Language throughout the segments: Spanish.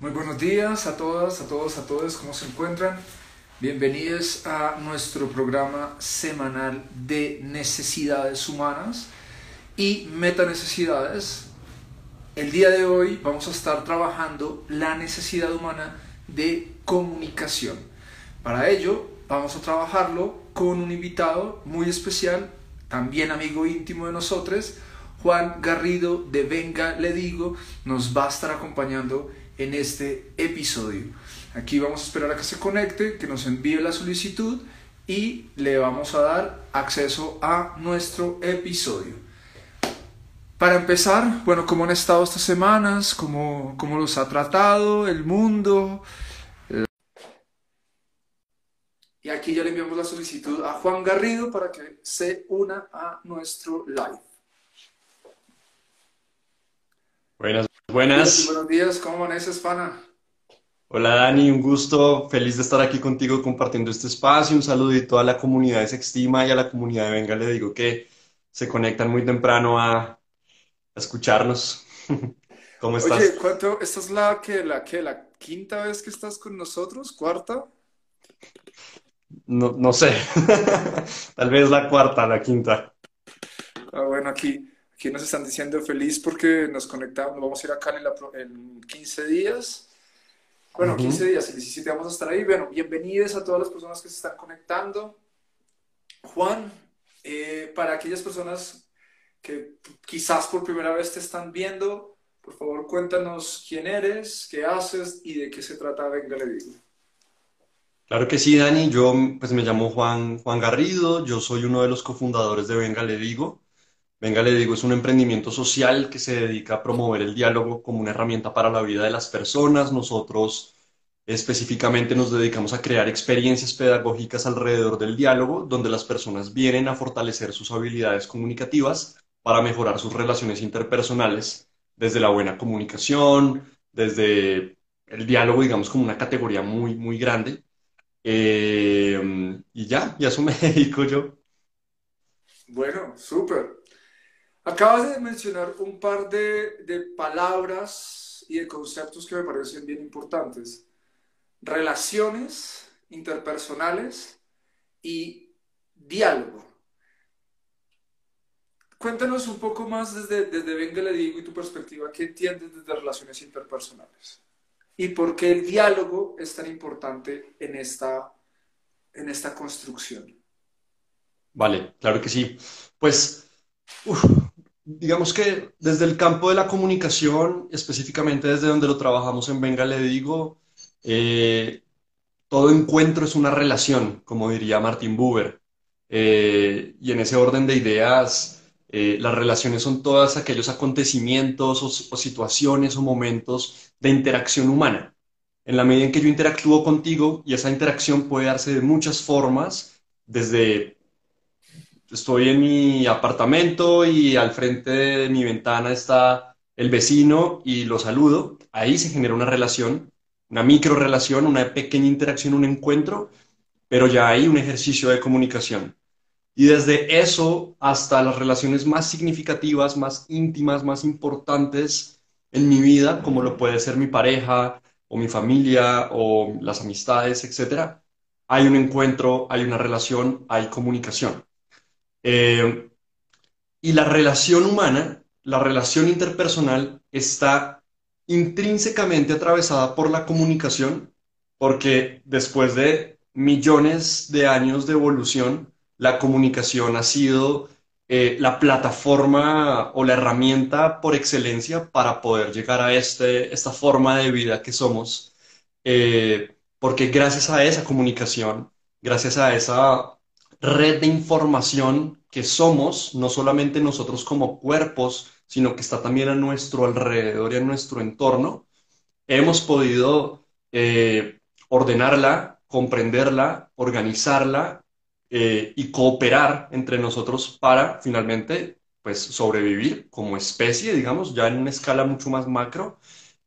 Muy buenos días a todas, a todos, a todos, ¿cómo se encuentran? Bienvenidos a nuestro programa semanal de necesidades humanas y metanecesidades. El día de hoy vamos a estar trabajando la necesidad humana de comunicación. Para ello vamos a trabajarlo con un invitado muy especial, también amigo íntimo de nosotros, Juan Garrido de Venga Le Digo, nos va a estar acompañando en este episodio. Aquí vamos a esperar a que se conecte, que nos envíe la solicitud y le vamos a dar acceso a nuestro episodio. Para empezar, bueno, ¿cómo han estado estas semanas? ¿Cómo, cómo los ha tratado el mundo? Y aquí ya le enviamos la solicitud a Juan Garrido para que se una a nuestro live. Buenas, buenas. Buenos días, ¿cómo amaneces, pana? Hola Dani, un gusto, feliz de estar aquí contigo compartiendo este espacio. Un saludito a la comunidad de Sextima y a la comunidad de Venga, le digo que se conectan muy temprano a, a escucharnos. ¿Cómo estás? Oye, ¿cuánto? ¿Esta es la que, la que, la quinta vez que estás con nosotros? ¿Cuarta? No, no sé, tal vez la cuarta, la quinta. Ah, bueno, aquí, aquí nos están diciendo feliz porque nos conectamos, vamos a ir a Cali en 15 días. Bueno, 15 días, el 17 vamos a estar ahí. Bueno, bienvenidos a todas las personas que se están conectando. Juan, eh, para aquellas personas que quizás por primera vez te están viendo, por favor cuéntanos quién eres, qué haces y de qué se trata Venga, le digo. Claro que sí, Dani, yo pues me llamo Juan, Juan Garrido, yo soy uno de los cofundadores de Venga, le digo. Venga, le digo, es un emprendimiento social que se dedica a promover el diálogo como una herramienta para la vida de las personas. Nosotros específicamente nos dedicamos a crear experiencias pedagógicas alrededor del diálogo, donde las personas vienen a fortalecer sus habilidades comunicativas para mejorar sus relaciones interpersonales, desde la buena comunicación, desde el diálogo, digamos, como una categoría muy, muy grande. Eh, y ya, y a eso me dedico yo. Bueno, súper. Acabas de mencionar un par de, de palabras y de conceptos que me parecen bien importantes. Relaciones interpersonales y diálogo. Cuéntanos un poco más desde, desde Venga le digo y tu perspectiva, ¿qué entiendes desde relaciones interpersonales? ¿Y por qué el diálogo es tan importante en esta, en esta construcción? Vale, claro que sí. Pues, uf, digamos que desde el campo de la comunicación, específicamente desde donde lo trabajamos en Venga, le digo, eh, todo encuentro es una relación, como diría Martin Buber. Eh, y en ese orden de ideas, eh, las relaciones son todos aquellos acontecimientos o, o situaciones o momentos de interacción humana. En la medida en que yo interactúo contigo, y esa interacción puede darse de muchas formas, desde estoy en mi apartamento y al frente de mi ventana está el vecino y lo saludo, ahí se genera una relación, una micro relación, una pequeña interacción, un encuentro, pero ya hay un ejercicio de comunicación. Y desde eso hasta las relaciones más significativas, más íntimas, más importantes en mi vida, como lo puede ser mi pareja o mi familia o las amistades, etcétera, hay un encuentro, hay una relación, hay comunicación. Eh, y la relación humana, la relación interpersonal, está intrínsecamente atravesada por la comunicación, porque después de millones de años de evolución, la comunicación ha sido eh, la plataforma o la herramienta por excelencia para poder llegar a este, esta forma de vida que somos, eh, porque gracias a esa comunicación, gracias a esa red de información que somos, no solamente nosotros como cuerpos, sino que está también a nuestro alrededor y a nuestro entorno, hemos podido eh, ordenarla, comprenderla, organizarla eh, y cooperar entre nosotros para finalmente pues, sobrevivir como especie, digamos, ya en una escala mucho más macro.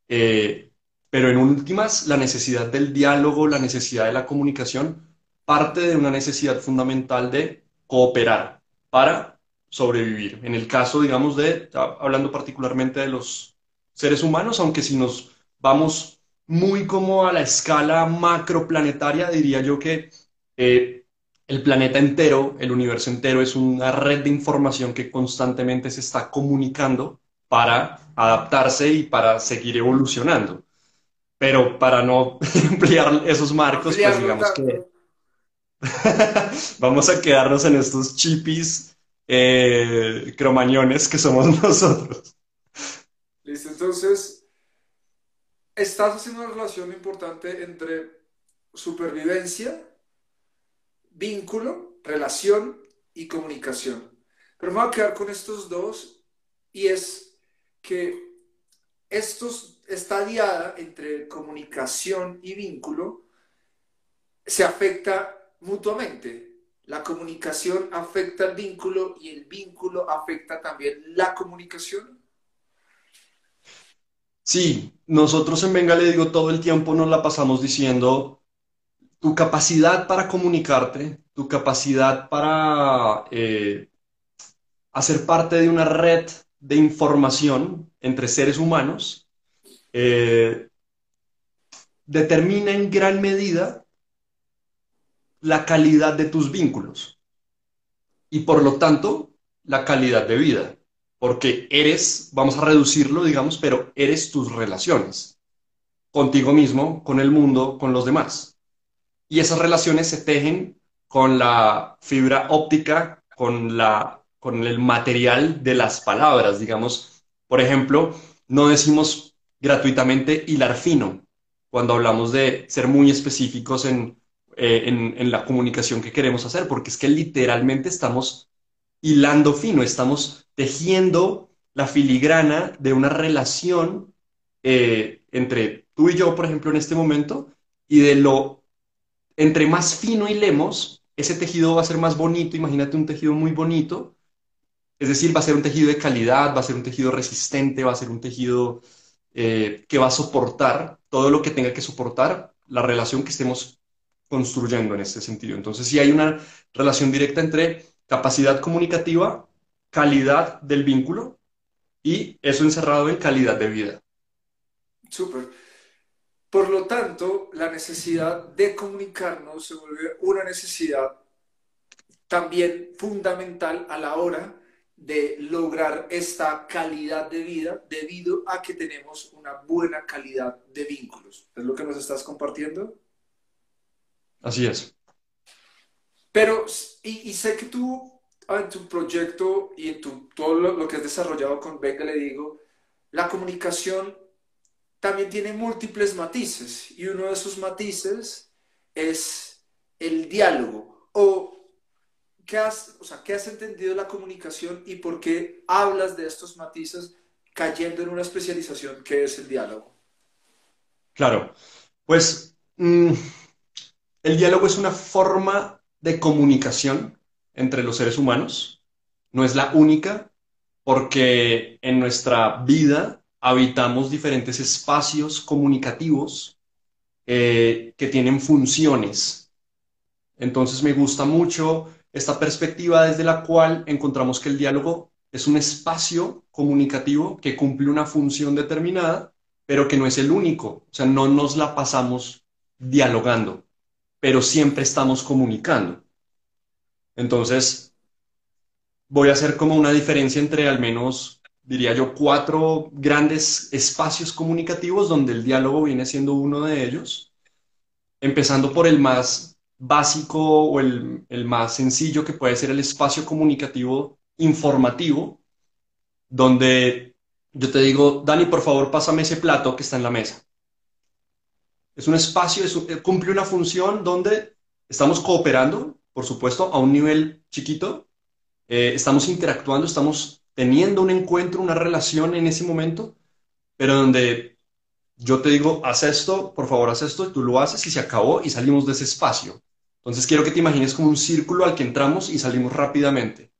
Eh, pero en últimas, la necesidad del diálogo, la necesidad de la comunicación, parte de una necesidad fundamental de cooperar para sobrevivir. En el caso, digamos, de, hablando particularmente de los seres humanos, aunque si nos vamos muy como a la escala macroplanetaria, diría yo que eh, el planeta entero, el universo entero es una red de información que constantemente se está comunicando para adaptarse y para seguir evolucionando. Pero para no emplear esos marcos, pues digamos que vamos a quedarnos en estos chipis eh, cromañones que somos nosotros. Listo, entonces, estás haciendo una relación importante entre supervivencia, vínculo, relación y comunicación. Pero me voy a quedar con estos dos y es que estos, esta diada entre comunicación y vínculo se afecta mutuamente. La comunicación afecta el vínculo y el vínculo afecta también la comunicación. Sí, nosotros en Venga le digo todo el tiempo nos la pasamos diciendo tu capacidad para comunicarte, tu capacidad para eh, hacer parte de una red de información entre seres humanos eh, determina en gran medida la calidad de tus vínculos y por lo tanto la calidad de vida, porque eres, vamos a reducirlo, digamos, pero eres tus relaciones, contigo mismo, con el mundo, con los demás. Y esas relaciones se tejen con la fibra óptica, con, la, con el material de las palabras, digamos. Por ejemplo, no decimos gratuitamente hilar fino cuando hablamos de ser muy específicos en eh, en, la comunicación que queremos hacer, porque es que literalmente estamos hilando fino, estamos tejiendo la filigrana de una relación eh, entre tú y yo, por ejemplo, en este momento, y de lo, entre más fino hilemos, ese tejido va a ser más bonito, imagínate un tejido muy bonito, es decir, va a ser un tejido de calidad, va a ser un tejido resistente, va a ser un tejido eh, que va a soportar todo lo que tenga que soportar la relación que estemos construyendo en este sentido. Entonces, sí hay una relación directa entre capacidad comunicativa, calidad del vínculo y eso encerrado en calidad de vida. Súper. Por lo tanto, la necesidad de comunicarnos se vuelve una necesidad también fundamental a la hora de lograr esta calidad de vida debido a que tenemos una buena calidad de vínculos. ¿Es lo que nos estás compartiendo? Así es. Pero, y, sé que tú, en tu proyecto y en tu, todo lo, que has desarrollado con Venga, le digo, la comunicación también tiene múltiples matices y uno de esos matices es el diálogo. O, ¿qué has, o sea, ¿qué has entendido de la comunicación y por qué hablas de estos matices cayendo en una especialización que es el diálogo? Claro, pues... Mm, el diálogo es una forma de comunicación entre los seres humanos. No es la única, porque en nuestra vida habitamos diferentes espacios comunicativos eh, que tienen funciones. Entonces me gusta mucho esta perspectiva desde la cual encontramos que el diálogo es un espacio comunicativo que cumple una función determinada, pero que no es el único. O sea, no nos la pasamos dialogando pero siempre estamos comunicando. Entonces, voy a hacer como una diferencia entre al menos, diría yo, cuatro grandes espacios comunicativos donde el diálogo viene siendo uno de ellos, empezando por el más básico o el, el más sencillo que puede ser el espacio comunicativo informativo, donde yo te digo, Dani, por favor, pásame ese plato que está en la mesa. Es un espacio, eh, cumple una función donde estamos cooperando, por supuesto, a un nivel chiquito, eh, estamos interactuando, estamos teniendo un encuentro, una relación en ese momento, pero donde yo te digo, haz esto, por favor, haz esto, y tú lo haces y se acabó y salimos de ese espacio. Entonces quiero que te imagines como un círculo al que entramos y salimos rápidamente.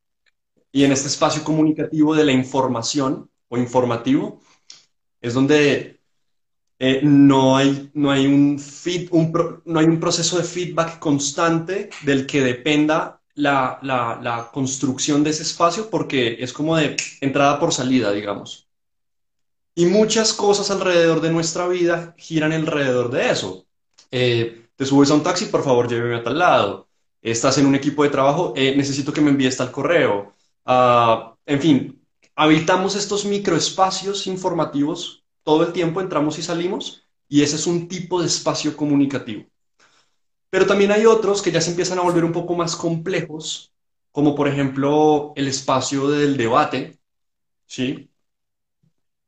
Y en este espacio comunicativo de la información o informativo es donde eh, no, hay, no, hay un no hay un proceso de feedback constante del que dependa la, la, la, construcción de ese espacio porque es como de entrada por salida, digamos. Y muchas cosas alrededor de nuestra vida giran alrededor de eso. Eh, te subes a un taxi, por favor, lléveme a tal lado. Estás en un equipo de trabajo, eh, necesito que me envíes tal correo. Ah, en fin, habitamos estos microespacios informativos todo el tiempo, entramos y salimos, y ese es un tipo de espacio comunicativo. Pero también hay otros que ya se empiezan a volver un poco más complejos, como por ejemplo el espacio del debate, ¿sí?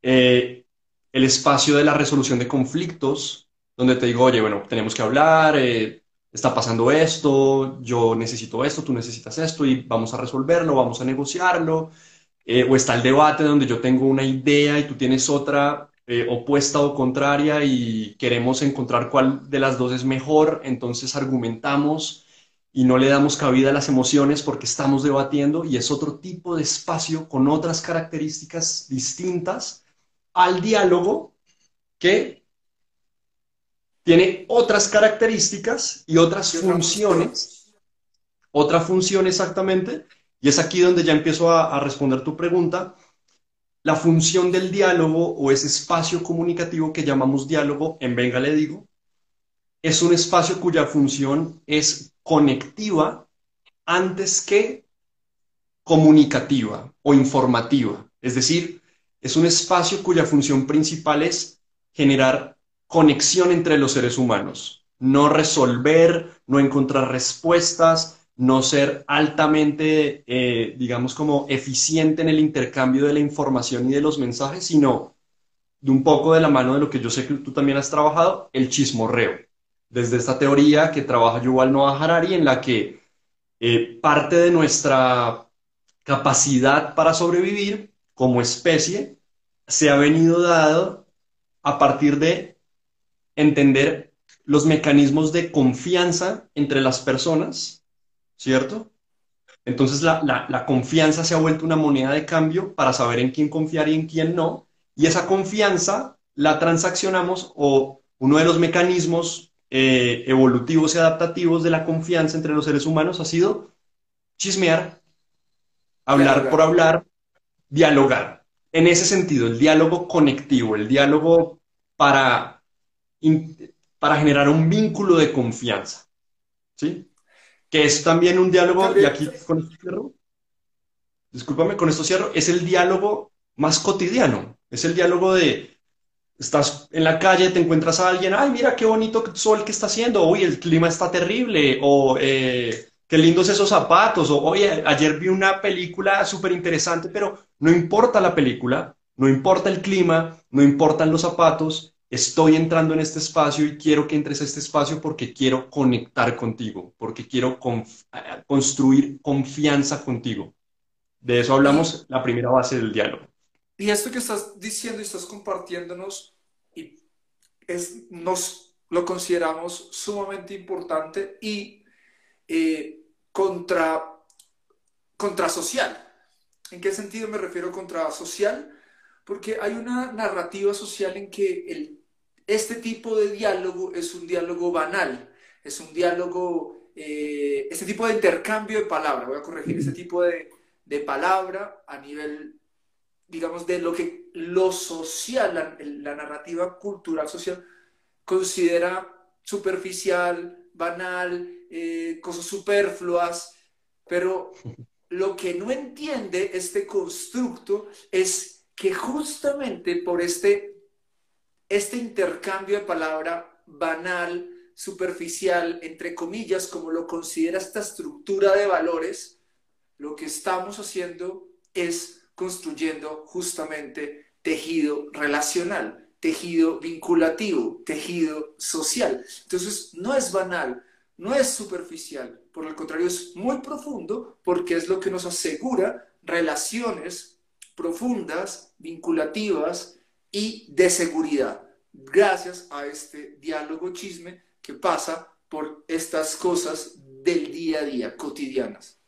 Eh, el espacio de la resolución de conflictos, donde te digo, oye, bueno, tenemos que hablar, eh, está pasando esto, yo necesito esto, tú necesitas esto y vamos a resolverlo, vamos a negociarlo. Eh, o está el debate donde yo tengo una idea y tú tienes otra opuesta o contraria y queremos encontrar cuál de las dos es mejor, entonces argumentamos y no le damos cabida a las emociones porque estamos debatiendo y es otro tipo de espacio con otras características distintas al diálogo que tiene otras características y otras funciones, otra función exactamente, y es aquí donde ya empiezo a, responder tu pregunta. La función del diálogo o ese espacio comunicativo que llamamos diálogo, en Venga le digo, es un espacio cuya función es conectiva antes que comunicativa o informativa. Es decir, es un espacio cuya función principal es generar conexión entre los seres humanos, no resolver, no encontrar respuestas, no ser altamente, eh, digamos, como eficiente en el intercambio de la información y de los mensajes, sino de un poco de la mano de lo que yo sé que tú también has trabajado, el chismorreo. Desde esta teoría que trabaja Yuval Noah Harari, en la que eh, parte de nuestra capacidad para sobrevivir como especie se ha venido dado a partir de entender los mecanismos de confianza entre las personas, ¿cierto? Entonces la, confianza se ha vuelto una moneda de cambio para saber en quién confiar y en quién no, y esa confianza la transaccionamos o uno de los mecanismos eh, evolutivos y adaptativos de la confianza entre los seres humanos ha sido chismear, hablar por hablar, dialogar. En ese sentido, el diálogo conectivo, el diálogo para, para generar un vínculo de confianza. ¿Sí? Que es también un diálogo, y aquí con esto cierro, discúlpame, con esto cierro, es el diálogo más cotidiano, es el diálogo de, estás en la calle, te encuentras a alguien, ay, mira qué bonito sol que está haciendo, uy, el clima está terrible, o eh, qué lindos esos zapatos, o oye, ayer vi una película súper interesante, pero no importa la película, no importa el clima, no importan los zapatos, estoy entrando en este espacio y quiero que entres a este espacio porque quiero conectar contigo, porque quiero construir confianza contigo. De eso hablamos, la primera base del diálogo. Y esto que estás diciendo y estás compartiéndonos, es, nos lo consideramos sumamente importante y eh, contra, contra social. ¿En qué sentido me refiero contra social? Porque hay una narrativa social en que el, este tipo de diálogo es un diálogo banal, es un diálogo, eh, este tipo de intercambio de palabras, voy a corregir, ese tipo de, de palabra a nivel, digamos, de lo que lo social, la, la narrativa cultural social considera superficial, banal, eh, cosas superfluas, pero lo que no entiende este constructo es que justamente por este, este intercambio de palabra banal, superficial, entre comillas, como lo considera esta estructura de valores, lo que estamos haciendo es construyendo justamente tejido relacional, tejido vinculativo, tejido social. Entonces, no es banal, no es superficial, por el contrario es muy profundo porque es lo que nos asegura relaciones profundas, vinculativas y de seguridad, gracias a este diálogo chisme que pasa por estas cosas del día a día, cotidianas.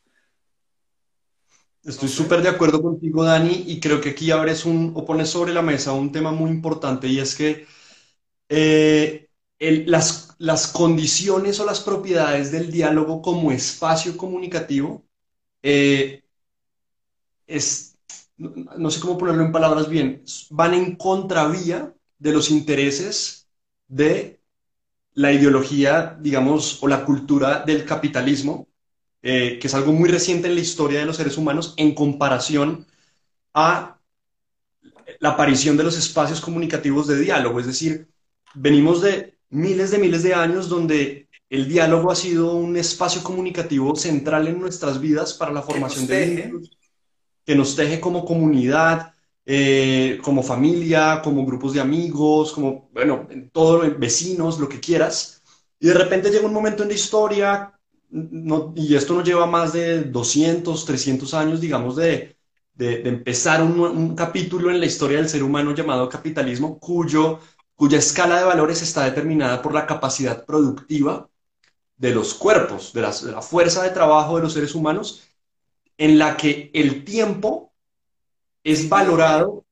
Estoy súper de acuerdo contigo, Dani, y creo que aquí abres un, o pones sobre la mesa un tema muy importante, y es que eh, las, las condiciones o las propiedades del diálogo como espacio comunicativo eh, es, no, sé cómo ponerlo en palabras bien, van en contravía de los intereses de la ideología, digamos, o la cultura del capitalismo, eh, que es algo muy reciente en la historia de los seres humanos en comparación a la aparición de los espacios comunicativos de diálogo. Es decir, venimos de miles de miles de años donde el diálogo ha sido un espacio comunicativo central en nuestras vidas para la formación de vínculos, que nos teje como comunidad, eh, como familia, como grupos de amigos, como, bueno, en todo, vecinos, lo que quieras. Y de repente llega un momento en la historia, y esto nos lleva más de 200, 300 años, digamos, de, de, empezar un, un, capítulo en la historia del ser humano llamado capitalismo, cuyo, cuya escala de valores está determinada por la capacidad productiva de los cuerpos, de, de la fuerza de trabajo de los seres humanos, en la que el tiempo es valorado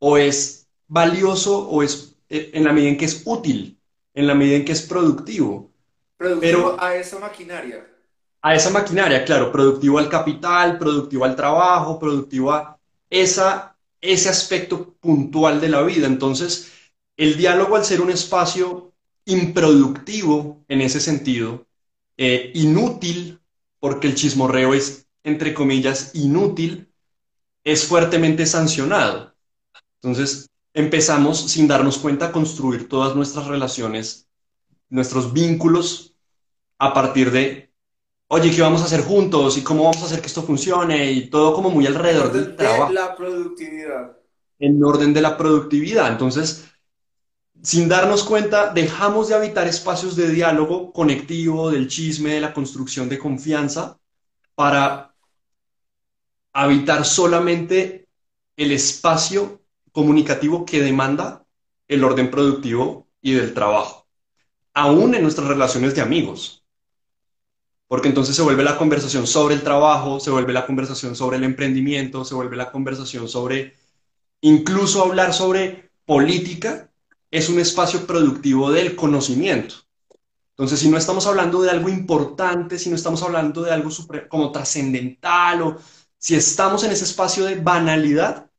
o es valioso o es eh, en la medida en que es útil, en la medida en que es productivo. Productivo a esa maquinaria. A esa maquinaria, claro, productivo al capital, productivo al trabajo, productivo a esa, ese aspecto puntual de la vida. Entonces, el diálogo al ser un espacio improductivo en ese sentido, eh, inútil, porque el chismorreo es, entre comillas, inútil, es fuertemente sancionado. Entonces, empezamos sin darnos cuenta a construir todas nuestras relaciones, nuestros vínculos a partir de, oye, ¿qué vamos a hacer juntos? ¿Y cómo vamos a hacer que esto funcione? Y todo como muy alrededor del trabajo. De la productividad. En orden de la productividad. Entonces, sin darnos cuenta, dejamos de habitar espacios de diálogo conectivo, del chisme, de la construcción de confianza, para habitar solamente el espacio comunicativo que demanda el orden productivo y del trabajo, aún en nuestras relaciones de amigos. Porque entonces se vuelve la conversación sobre el trabajo, se vuelve la conversación sobre el emprendimiento, se vuelve la conversación sobre, incluso hablar sobre política, es un espacio productivo del conocimiento. Entonces, si no estamos hablando de algo importante, si no estamos hablando de algo como trascendental o si estamos en ese espacio de banalidad,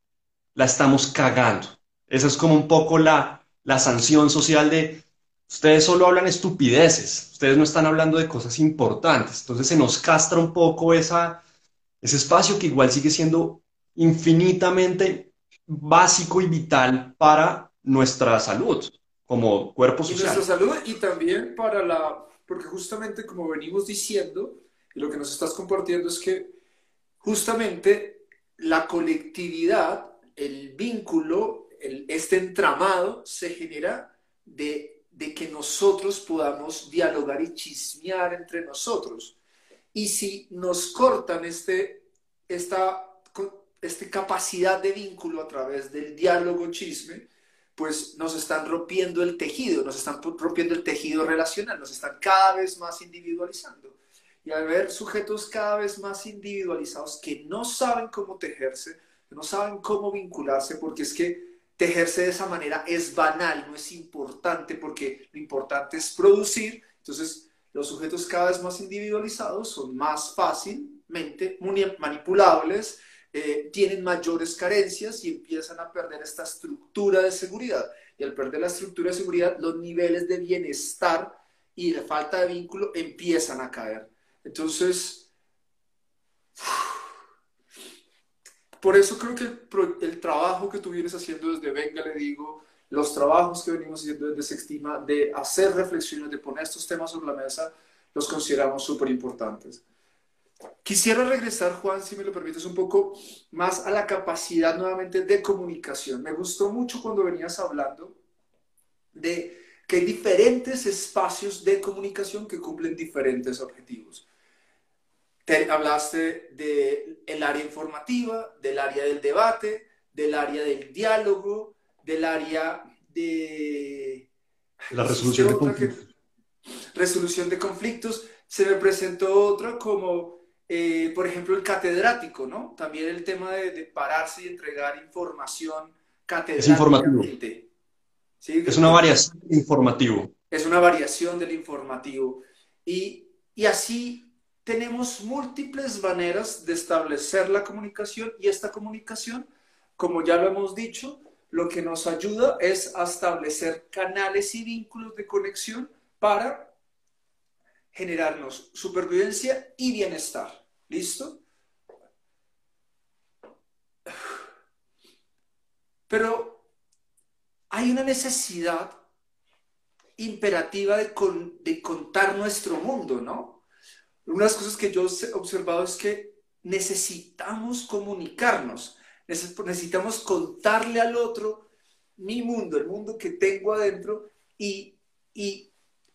la estamos cagando. Esa es como un poco la, la sanción social de ustedes solo hablan estupideces, ustedes no están hablando de cosas importantes. Entonces se nos castra un poco esa, ese espacio que igual sigue siendo infinitamente básico y vital para nuestra salud como cuerpo social. Y nuestra salud y también para la, porque justamente como venimos diciendo, y lo que nos estás compartiendo es que justamente la colectividad, el vínculo, este entramado se genera de, de que nosotros podamos dialogar y chismear entre nosotros. Y si nos cortan este, esta, esta capacidad de vínculo a través del diálogo chisme, pues nos están rompiendo el tejido, nos están rompiendo el tejido relacional, nos están cada vez más individualizando y al ver sujetos cada vez más individualizados que no saben cómo tejerse, no saben cómo vincularse, porque es que tejerse de esa manera es banal, no es importante, porque lo importante es producir. Entonces, los sujetos cada vez más individualizados son más fácilmente manipulables, eh, tienen mayores carencias y empiezan a perder esta estructura de seguridad. Y al perder la estructura de seguridad, los niveles de bienestar y de falta de vínculo empiezan a caer. Entonces, por eso creo que el, trabajo que tú vienes haciendo desde Venga, le digo, los trabajos que venimos haciendo desde Sextima, de hacer reflexiones, de poner estos temas sobre la mesa, los consideramos súper importantes. Quisiera regresar, Juan, si me lo permites, un poco más a la capacidad nuevamente de comunicación. Me gustó mucho cuando venías hablando de que hay diferentes espacios de comunicación que cumplen diferentes objetivos hablaste del área informativa, del área del debate, del área del diálogo, del área de... La resolución de conflictos. resolución de conflictos. Se me presentó otra como, eh, por ejemplo, el catedrático, ¿no? También el tema de, pararse y entregar información catedrática. Es informativo. Es una variación del informativo. Es una variación del informativo. Y, y así tenemos múltiples maneras de establecer la comunicación y esta comunicación, como ya lo hemos dicho, lo que nos ayuda es a establecer canales y vínculos de conexión para generarnos supervivencia y bienestar. ¿Listo? Pero hay una necesidad imperativa de, de contar nuestro mundo, ¿no? Una de las cosas que yo he observado es que necesitamos comunicarnos, necesitamos contarle al otro mi mundo, el mundo que tengo adentro y, y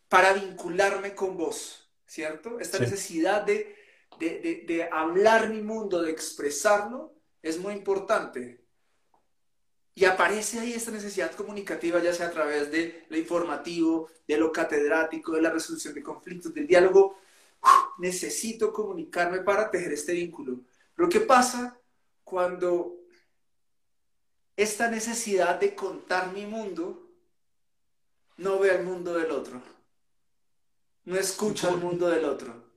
para vincularme con vos, ¿cierto? Esta necesidad de, de, de hablar mi mundo, de expresarlo, es muy importante. Y aparece ahí esta necesidad comunicativa, ya sea a través de lo informativo, de lo catedrático, de la resolución de conflictos, del diálogo. Necesito comunicarme para tejer este vínculo. Pero ¿qué pasa cuando esta necesidad de contar mi mundo no ve al mundo del otro? No escucha al mundo del otro.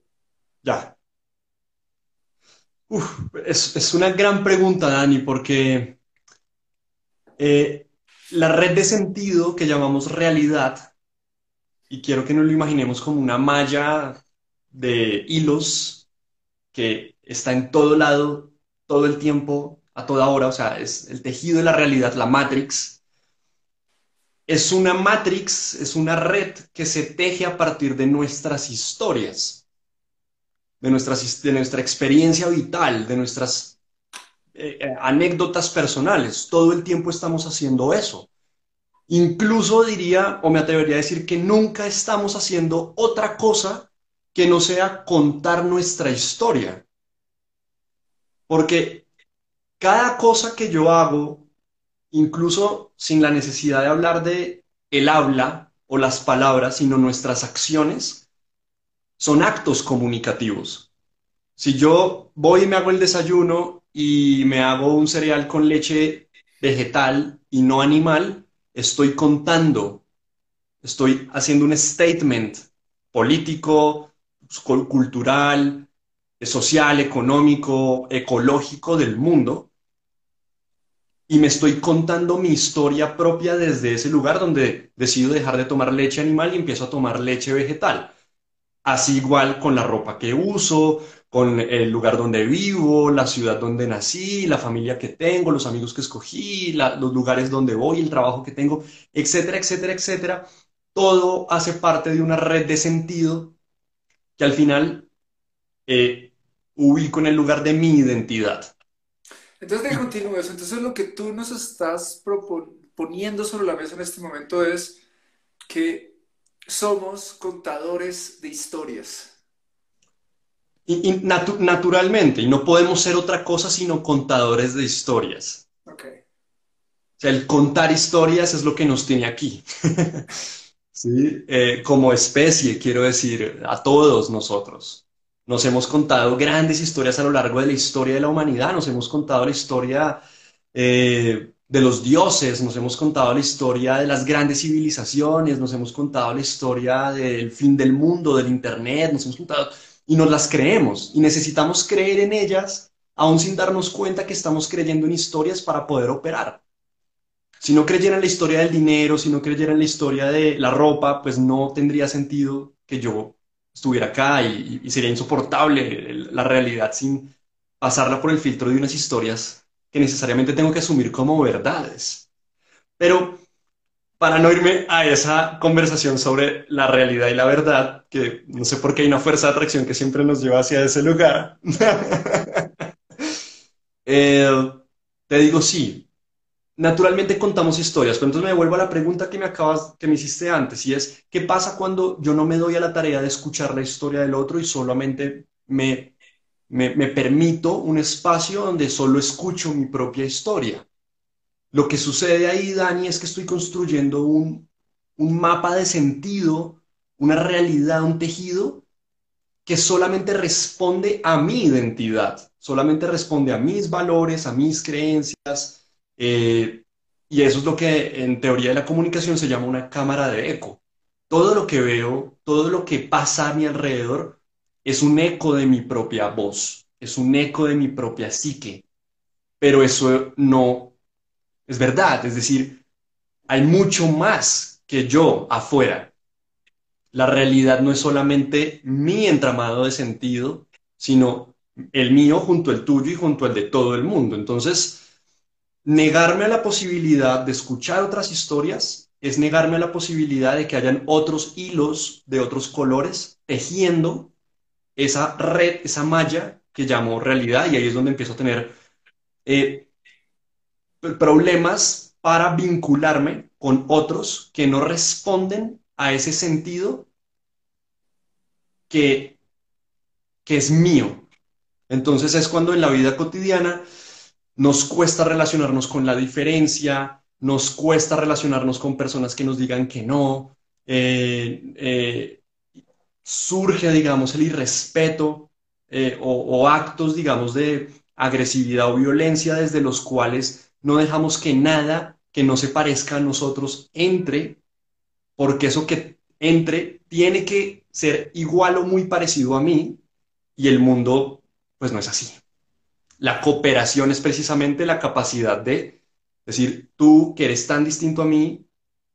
Ya. es, es una gran pregunta, Dani, porque eh, la red de sentido que llamamos realidad, y quiero que nos lo imaginemos como una malla de hilos que está en todo lado, todo el tiempo, a toda hora, o sea, es el tejido de la realidad, la matrix. Es una matrix, es una red que se teje a partir de nuestras historias, de, nuestras, de nuestra experiencia vital, de nuestras eh, eh, anécdotas personales. Todo el tiempo estamos haciendo eso. Incluso diría, o me atrevería a decir que nunca estamos haciendo otra cosa que no sea contar nuestra historia. Porque cada cosa que yo hago, incluso sin la necesidad de hablar de el habla o las palabras, sino nuestras acciones, son actos comunicativos. Si yo voy y me hago el desayuno y me hago un cereal con leche vegetal y no animal, estoy contando, estoy haciendo un statement político, cultural, social, económico, ecológico del mundo, y me estoy contando mi historia propia desde ese lugar donde decido dejar de tomar leche animal y empiezo a tomar leche vegetal. Así igual con la ropa que uso, con el lugar donde vivo, la ciudad donde nací, la familia que tengo, los amigos que escogí, los lugares donde voy, el trabajo que tengo, etcétera, etcétera, etcétera. Todo hace parte de una red de sentido que al final eh, ubico en el lugar de mi identidad. Entonces, de continuo eso. Entonces, lo que tú nos estás poniendo sobre la mesa en este momento es que somos contadores de historias. Y, naturalmente, y no podemos ser otra cosa sino contadores de historias. Okay. O sea, el contar historias es lo que nos tiene aquí. ¿Sí? Eh, como especie, quiero decir, a todos nosotros. Nos hemos contado grandes historias a lo largo de la historia de la humanidad, nos hemos contado la historia eh, de los dioses, nos hemos contado la historia de las grandes civilizaciones, nos hemos contado la historia del fin del mundo, del Internet, nos hemos contado y nos las creemos y necesitamos creer en ellas aún sin darnos cuenta que estamos creyendo en historias para poder operar. Si no creyera en la historia del dinero, si no creyera en la historia de la ropa, pues no tendría sentido que yo estuviera acá y, sería insoportable la realidad sin pasarla por el filtro de unas historias que necesariamente tengo que asumir como verdades. Pero para no irme a esa conversación sobre la realidad y la verdad, que no sé por qué hay una fuerza de atracción que siempre nos lleva hacia ese lugar, eh, te digo sí. Naturalmente contamos historias, pero entonces me devuelvo a la pregunta que me acabas, que me hiciste antes, y es, ¿qué pasa cuando yo no me doy a la tarea de escuchar la historia del otro y solamente me, me, me permito un espacio donde solo escucho mi propia historia? Lo que sucede ahí, Dani, es que estoy construyendo un, mapa de sentido, una realidad, un tejido que solamente responde a mi identidad, solamente responde a mis valores, a mis creencias, eh, y eso es lo que en teoría de la comunicación se llama una cámara de eco. Todo lo que veo, todo lo que pasa a mi alrededor, es un eco de mi propia voz, es un eco de mi propia psique, pero eso no es verdad, es decir, hay mucho más que yo afuera. La realidad no es solamente mi entramado de sentido, sino el mío junto al tuyo y junto al de todo el mundo. Entonces, negarme a la posibilidad de escuchar otras historias es negarme a la posibilidad de que hayan otros hilos de otros colores tejiendo esa red, esa malla que llamo realidad y ahí es donde empiezo a tener eh, problemas para vincularme con otros que no responden a ese sentido que, que es mío. Entonces es cuando en la vida cotidiana nos cuesta relacionarnos con la diferencia, nos cuesta relacionarnos con personas que nos digan que no, eh, eh, surge, digamos, el irrespeto eh, o, actos, digamos, de agresividad o violencia desde los cuales no dejamos que nada que no se parezca a nosotros entre, porque eso que entre tiene que ser igual o muy parecido a mí y el mundo, pues no es así. La cooperación es precisamente la capacidad de decir, tú que eres tan distinto a mí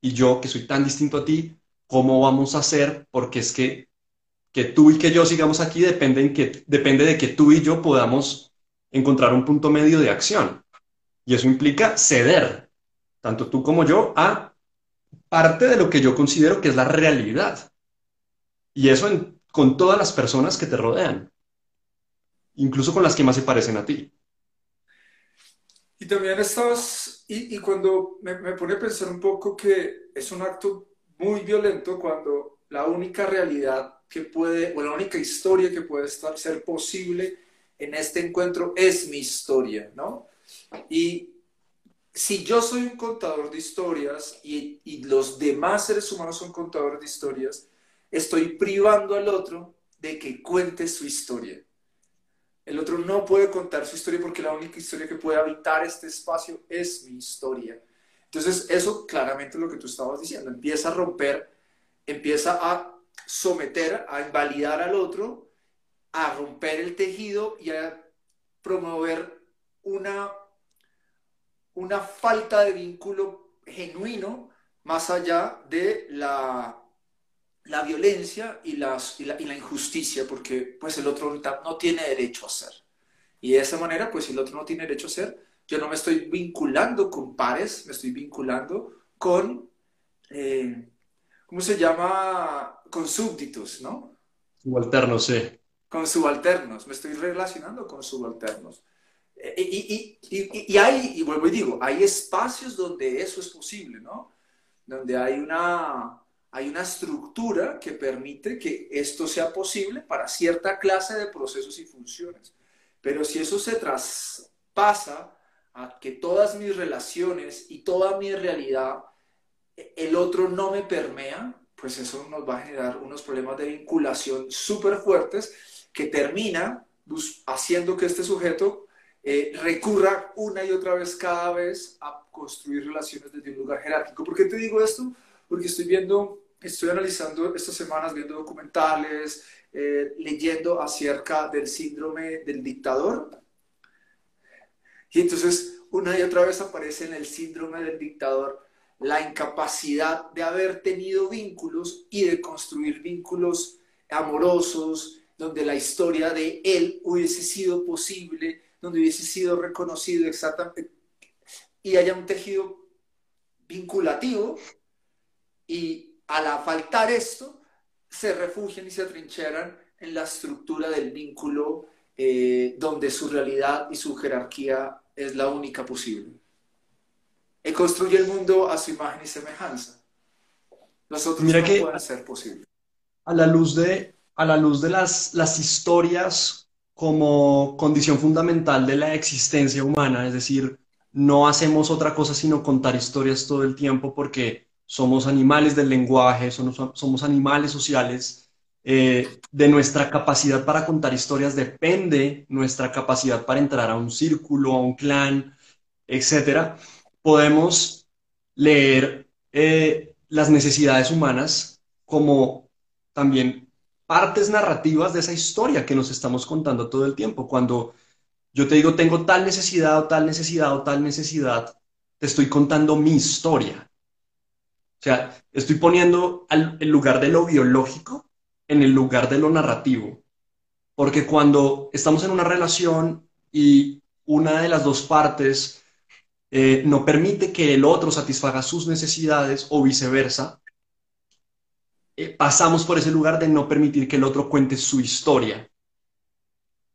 y yo que soy tan distinto a ti, ¿cómo vamos a hacer? Porque es que que tú y que yo sigamos aquí depende, que, depende de que tú y yo podamos encontrar un punto medio de acción. Y eso implica ceder, tanto tú como yo, a parte de lo que yo considero que es la realidad. Y eso con todas las personas que te rodean, incluso con las que más se parecen a ti. Y también estás, y, cuando me, me pone a pensar un poco que es un acto muy violento cuando la única realidad que puede, o la única historia que puede estar, ser posible en este encuentro es mi historia, ¿no? Y si yo soy un contador de historias y, y los demás seres humanos son contadores de historias, estoy privando al otro de que cuente su historia. El otro no puede contar su historia porque la única historia que puede habitar este espacio es mi historia. Entonces, eso claramente es lo que tú estabas diciendo. Empieza a romper, empieza a someter, a invalidar al otro, a romper el tejido y a promover una, una falta de vínculo genuino más allá de la, la violencia y, las, y, la, injusticia, porque pues el otro no tiene derecho a ser. Y de esa manera, pues si el otro no tiene derecho a ser, yo no me estoy vinculando con pares, me estoy vinculando con, eh, ¿cómo se llama? con súbditos, ¿no? Subalternos, sí. Con subalternos, me estoy relacionando con subalternos. Eh, y, y, y, hay, y vuelvo y digo, hay espacios donde eso es posible, ¿no? Donde hay una, hay una estructura que permite que esto sea posible para cierta clase de procesos y funciones. Pero si eso se traspasa a que todas mis relaciones y toda mi realidad, el otro no me permea, pues eso nos va a generar unos problemas de vinculación súper fuertes que termina haciendo que este sujeto eh, recurra una y otra vez cada vez a construir relaciones desde un lugar jerárquico. ¿Por qué te digo esto? Porque estoy viendo, estoy analizando estas semanas, viendo documentales, eh, leyendo acerca del síndrome del dictador. Y entonces una y otra vez aparece en el síndrome del dictador la incapacidad de haber tenido vínculos y de construir vínculos amorosos, donde la historia de él hubiese sido posible, donde hubiese sido reconocido exactamente y haya un tejido vinculativo y al faltar esto se refugian y se atrincheran en la estructura del vínculo eh, donde su realidad y su jerarquía es la única posible. Él construye el mundo a su imagen y semejanza. Nosotros Mira no que pueden ser posible. A la luz de, a la luz de las, las historias como condición fundamental de la existencia humana, es decir, no hacemos otra cosa sino contar historias todo el tiempo porque somos animales del lenguaje, somos, animales sociales. Eh, de nuestra capacidad para contar historias depende nuestra capacidad para entrar a un círculo, a un clan, etcétera podemos leer eh, las necesidades humanas como también partes narrativas de esa historia que nos estamos contando todo el tiempo. Cuando yo te digo, tengo tal necesidad o tal necesidad o tal necesidad, te estoy contando mi historia. O sea, estoy poniendo el lugar de lo biológico en el lugar de lo narrativo. Porque cuando estamos en una relación y una de las dos partes eh, no permite que el otro satisfaga sus necesidades o viceversa, eh, pasamos por ese lugar de no permitir que el otro cuente su historia.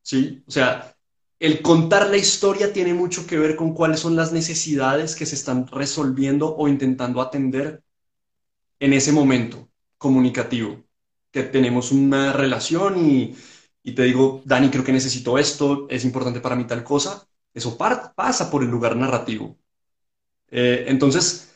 ¿Sí? O sea, el contar la historia tiene mucho que ver con cuáles son las necesidades que se están resolviendo o intentando atender en ese momento comunicativo, que tenemos una relación y, te digo, Dani, creo que necesito esto, es importante para mí tal cosa, eso pasa por el lugar narrativo. Eh, entonces,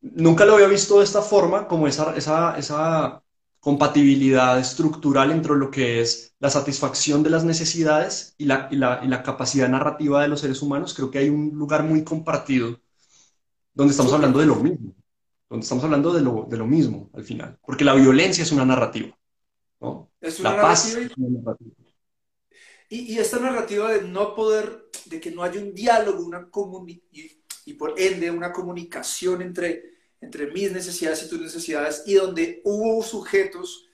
nunca lo había visto de esta forma, como esa, esa, esa compatibilidad estructural entre lo que es la satisfacción de las necesidades y la, y la, y la capacidad narrativa de los seres humanos. Creo que hay un lugar muy compartido donde estamos hablando de lo mismo, donde estamos hablando de lo, de lo mismo al final, porque la violencia es una narrativa. ¿no? Es una la paz es una narrativa. Y, y, esta narrativa de no poder, de que no haya un diálogo, una comunicación, y por ende una comunicación entre, entre mis necesidades y tus necesidades y donde hubo sujetos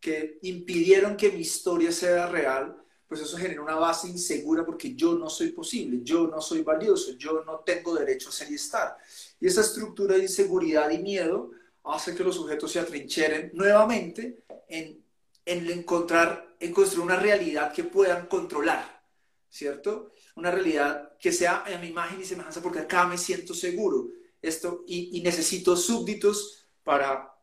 que impidieron que mi historia sea real, pues eso genera una base insegura porque yo no soy posible, yo no soy valioso, yo no tengo derecho a ser y estar. Y esa estructura de inseguridad y miedo hace que los sujetos se atrincheren nuevamente en, en encontrar, en construir una realidad que puedan controlar, ¿cierto? una realidad que sea en mi imagen y semejanza porque acá me siento seguro. Esto, y, necesito súbditos para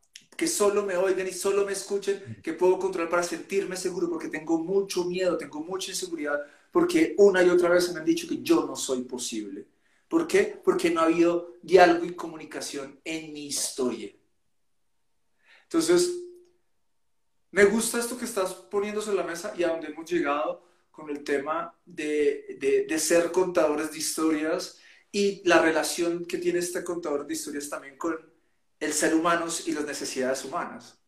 que solo me oigan y solo me escuchen, que puedo controlar para sentirme seguro, porque tengo mucho miedo, tengo mucha inseguridad, porque una y otra vez me han dicho que yo no soy posible. ¿Por qué? Porque no ha habido diálogo y comunicación en mi historia. Entonces, me gusta esto que estás poniendo sobre la mesa y a donde hemos llegado con el tema de, de, ser contadores de historias y la relación que tiene este contador de historias también con el ser humano y las necesidades humanas,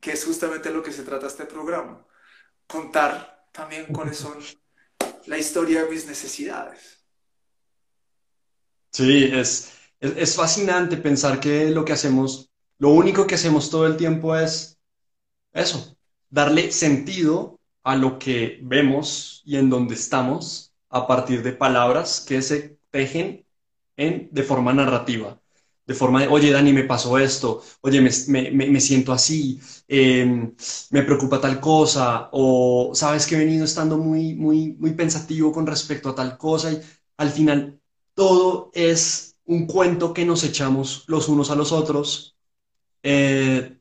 que es justamente lo que se trata este programa. Contar también cuáles son la historia de mis necesidades. Sí, es, es, es fascinante pensar que lo que hacemos, lo único que hacemos todo el tiempo es eso, darle sentido a lo que vemos y en donde estamos a partir de palabras que se tejen en, de forma narrativa. De forma de, oye, Dani, me pasó esto, oye, me, me, siento así, em, me preocupa tal cosa, o sabes que he venido estando muy, muy, muy pensativo con respecto a tal cosa, y al final todo es un cuento que nos echamos los unos a los otros, eh,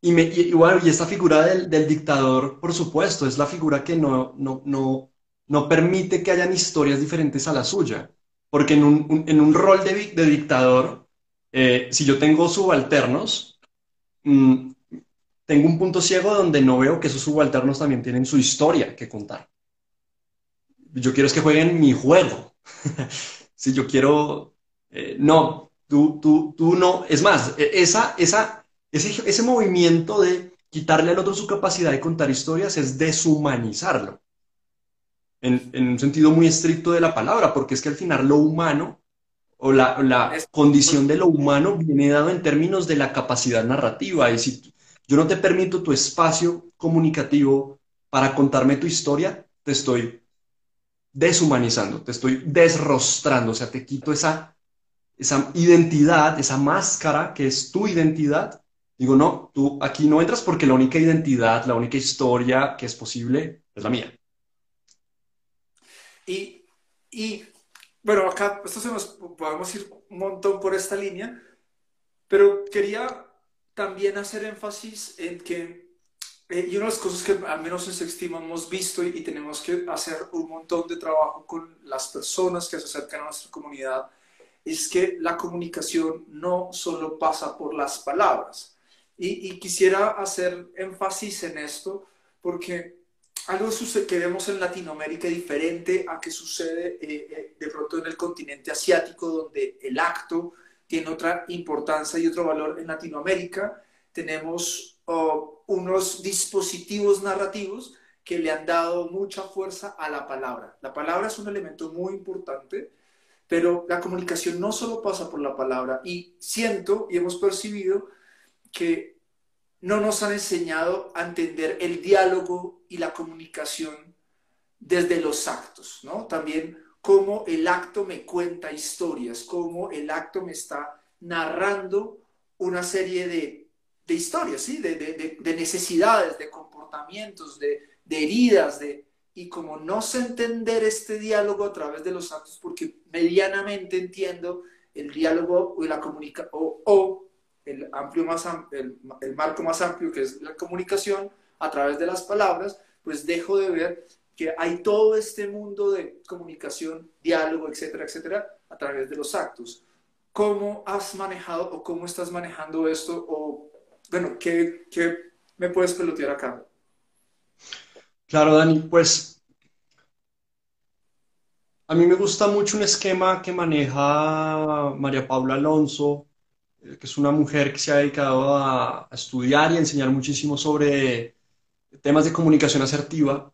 y, me, y, esta figura del, dictador, por supuesto, es la figura que no, no, no, no permite que hayan historias diferentes a la suya. Porque en un, en un rol de, de dictador, eh, si yo tengo subalternos, mm, tengo un punto ciego donde no veo que esos subalternos también tienen su historia que contar. Yo quiero es que jueguen mi juego. si yo quiero... Eh, no, tú, tú, tú no. Es más, e, esa, esa ese, movimiento de quitarle al otro su capacidad de contar historias es deshumanizarlo. En, un sentido muy estricto de la palabra, porque es que al final lo humano o la, condición de lo humano viene dado en términos de la capacidad narrativa. Y si yo no te permito tu espacio comunicativo para contarme tu historia, te estoy deshumanizando, te estoy desrostrando, o sea, te quito esa, esa identidad, esa máscara que es tu identidad Digo, no, tú aquí no entras porque la única identidad, la única historia que es posible es la mía. Y, bueno, acá esto se nos podemos ir un montón por esta línea, pero quería también hacer énfasis en que, eh, y una de las cosas que al menos en Sextima hemos visto y, y tenemos que hacer un montón de trabajo con las personas que se acercan a nuestra comunidad, es que la comunicación no solo pasa por las palabras, y, quisiera hacer énfasis en esto porque algo que vemos en Latinoamérica diferente a que sucede eh, eh, de pronto en el continente asiático, donde el acto tiene otra importancia y otro valor. En Latinoamérica tenemos unos dispositivos narrativos que le han dado mucha fuerza a la palabra. La palabra es un elemento muy importante, pero la comunicación no solo pasa por la palabra y siento y hemos percibido que no nos han enseñado a entender el diálogo y la comunicación desde los actos, ¿no? También cómo el acto me cuenta historias, cómo el acto me está narrando una serie de, historias, ¿sí? De, necesidades, de comportamientos, de, heridas, de, y como no sé entender este diálogo a través de los actos, porque medianamente entiendo el diálogo o la comunicación, o, el, amplio más, el, marco más amplio que es la comunicación a través de las palabras, pues dejo de ver que hay todo este mundo de comunicación, diálogo, etcétera, etcétera, a través de los actos. ¿Cómo has manejado o cómo estás manejando esto? O, bueno, ¿qué, qué me puedes pelotear acá? Claro, Dani, pues a mí me gusta mucho un esquema que maneja María Paula Alonso, que es una mujer que se ha dedicado a, estudiar y a enseñar muchísimo sobre temas de comunicación asertiva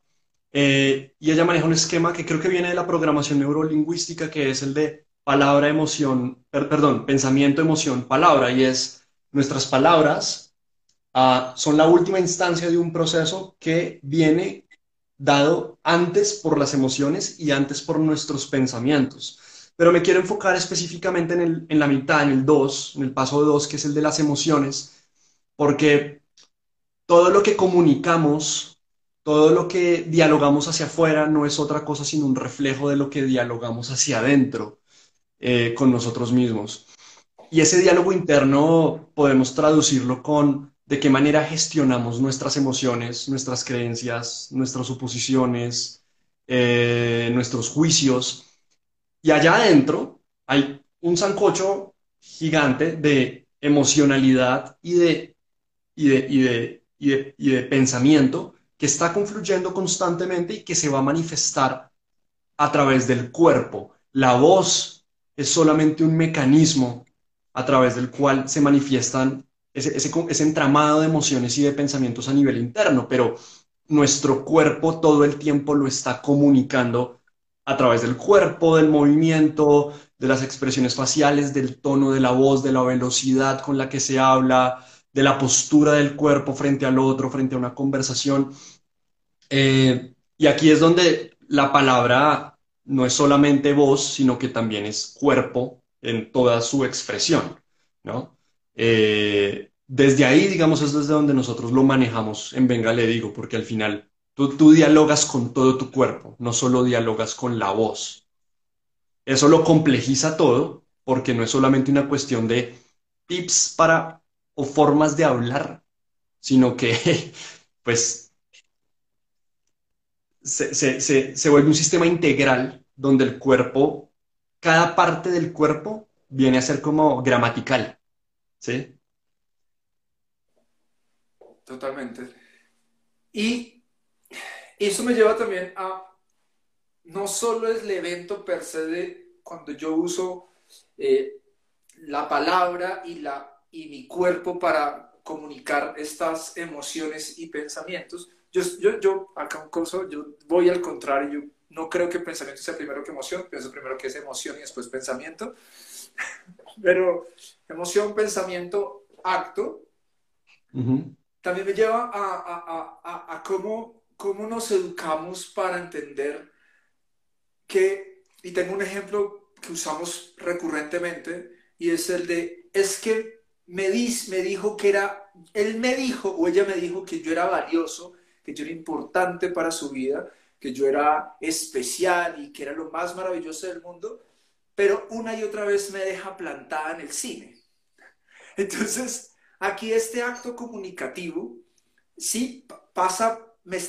eh, y ella maneja un esquema que creo que viene de la programación neurolingüística, que es el de palabra, emoción, perdón, pensamiento, emoción, palabra. Y es nuestras palabras ah, son la última instancia de un proceso que viene dado antes por las emociones y antes por nuestros pensamientos. Pero me quiero enfocar específicamente en, el, en la mitad, en el 2, en el paso 2, que es el de las emociones, porque todo lo que comunicamos todo lo que dialogamos hacia afuera no es otra cosa sino un reflejo de lo que dialogamos hacia adentro eh, con nosotros mismos. Y ese diálogo interno podemos traducirlo con de qué manera gestionamos nuestras emociones, nuestras creencias, nuestras suposiciones, eh, nuestros juicios. Y allá adentro hay un sancocho gigante de emocionalidad y de, y de, y de, y de, y de pensamiento que está confluyendo constantemente y que se va a manifestar a través del cuerpo. La voz es solamente un mecanismo a través del cual se manifiestan ese, ese, entramado de emociones y de pensamientos a nivel interno, pero nuestro cuerpo todo el tiempo lo está comunicando a través del cuerpo, del movimiento, de las expresiones faciales, del tono de la voz, de la velocidad con la que se habla, de la postura del cuerpo frente al otro, frente a una conversación. Eh, y aquí es donde la palabra no es solamente voz, sino que también es cuerpo en toda su expresión, ¿no? Eh, desde ahí, digamos, es desde donde nosotros lo manejamos en Venga, le digo, porque al final tú, tú dialogas con todo tu cuerpo, no solo dialogas con la voz. Eso lo complejiza todo, porque no es solamente una cuestión de tips para o formas de hablar, sino que pues se, vuelve un sistema integral donde el cuerpo, cada parte del cuerpo viene a ser como gramatical. ¿Sí? Totalmente. Y eso me lleva también a, no solo es el evento per se de cuando yo uso eh, la palabra y la y mi cuerpo para comunicar estas emociones y pensamientos. Yo, yo, yo acá un curso, yo voy al contrario, yo no creo que pensamiento sea primero que emoción, pienso primero que es emoción y después pensamiento, pero emoción, pensamiento, acto, también me lleva a, a, a, a, cómo, cómo nos educamos para entender que, y tengo un ejemplo que usamos recurrentemente, y es el de, es que me, me dijo que era, él me dijo o ella me dijo que yo era valioso, que yo era importante para su vida, que yo era especial y que era lo más maravilloso del mundo, pero una y otra vez me deja plantada en el cine. Entonces, aquí este acto comunicativo, sí pasa,